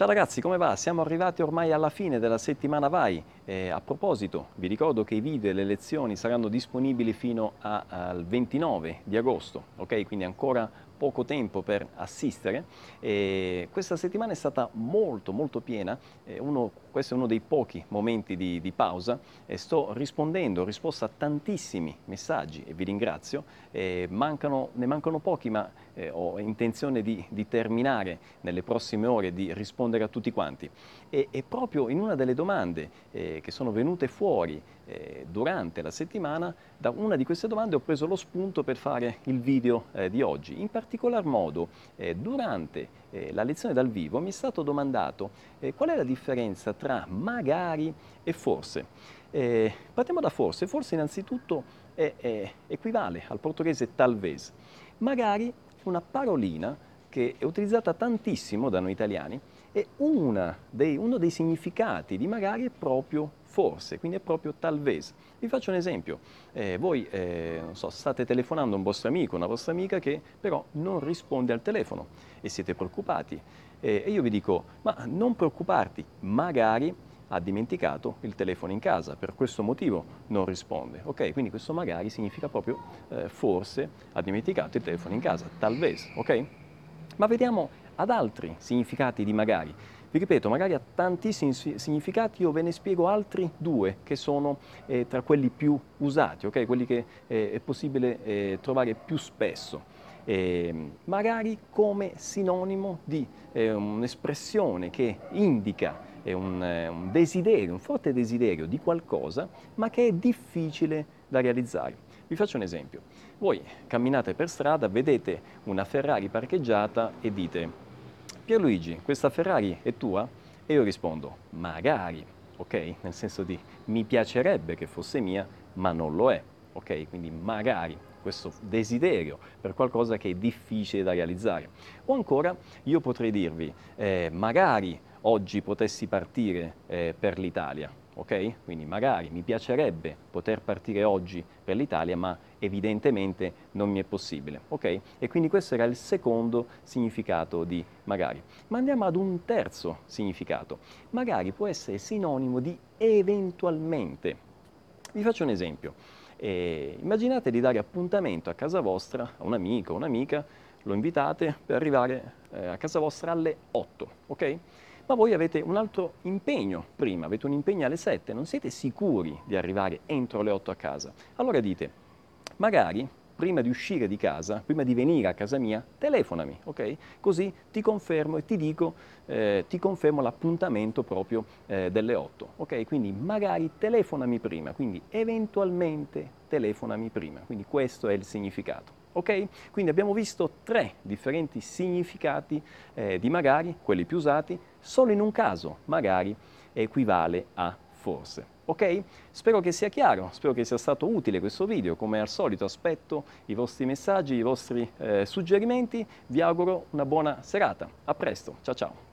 Ciao ragazzi, come va? Siamo arrivati ormai alla fine della settimana Vai. Eh, a proposito, vi ricordo che i video e le lezioni saranno disponibili fino a, al 29 di agosto, ok? Quindi ancora poco tempo per assistere. E questa settimana è stata molto molto piena, uno, questo è uno dei pochi momenti di, di pausa e sto rispondendo, ho risposto a tantissimi messaggi e vi ringrazio, mancano, ne mancano pochi ma eh, ho intenzione di, di, terminare nelle prossime ore di rispondere a tutti quanti. E, e proprio in una delle domande che sono venute fuori eh, durante la settimana, da una di queste domande ho preso lo spunto per fare il video eh, di oggi. In particolar modo, eh, durante eh, la lezione dal vivo mi è stato domandato eh, qual è la differenza tra magari e forse. Eh, partiamo da forse. Forse innanzitutto è, è, equivale al portoghese talvez. Magari una parolina che è utilizzata tantissimo da noi italiani e dei, uno dei significati di magari è proprio forse, quindi è proprio talvez. Vi faccio un esempio, eh, voi eh, so, state telefonando a un vostro amico, una vostra amica che però non risponde al telefono e siete preoccupati eh, e io vi dico ma non preoccuparti, magari ha dimenticato il telefono in casa, per questo motivo non risponde. Ok, quindi questo magari significa proprio eh, forse ha dimenticato il telefono in casa, talvez, ok? Ma vediamo ad altri significati di magari. Vi ripeto, magari ha tantissimi significati, io ve ne spiego altri due che sono eh, tra quelli più usati, okay? quelli che eh, è possibile eh, trovare più spesso. magari come sinonimo di eh, un'espressione che indica un, eh, un desiderio, un forte desiderio di qualcosa, ma che è difficile da realizzare. Vi faccio un esempio. Voi camminate per strada, vedete una Ferrari parcheggiata e dite Pierluigi, questa Ferrari è tua? E io rispondo, magari, ok? Nel senso di mi piacerebbe che fosse mia, ma non lo è, ok? Quindi magari questo desiderio per qualcosa che è difficile da realizzare. O ancora io potrei dirvi, eh, magari oggi potessi partire eh, per l'Italia, ok? Quindi magari mi piacerebbe poter partire oggi per l'Italia, ma evidentemente non mi è possibile, ok? E quindi questo era il secondo significato di magari. Ma andiamo ad un terzo significato. Magari può essere sinonimo di eventualmente. Vi faccio un esempio. Eh, immaginate di dare appuntamento a casa vostra a un amico o un'amica, lo invitate per arrivare eh, a casa vostra alle 8, ok? Ma voi avete un altro impegno prima, avete un impegno alle 7, non siete sicuri di arrivare entro le 8 a casa. Allora dite, magari prima di uscire di casa, prima di venire a casa mia, telefonami, ok? Così ti confermo e ti dico, eh, ti confermo l'appuntamento proprio eh, delle 8, ok? Quindi magari telefonami prima, quindi eventualmente telefonami prima, quindi questo è il significato. Ok? Quindi abbiamo visto tre differenti significati eh, di magari, quelli più usati, solo in un caso magari equivale a forse. Ok? Spero che sia chiaro, spero che sia stato utile questo video, come al solito aspetto i vostri messaggi, i vostri eh, suggerimenti, vi auguro una buona serata, a presto, ciao ciao!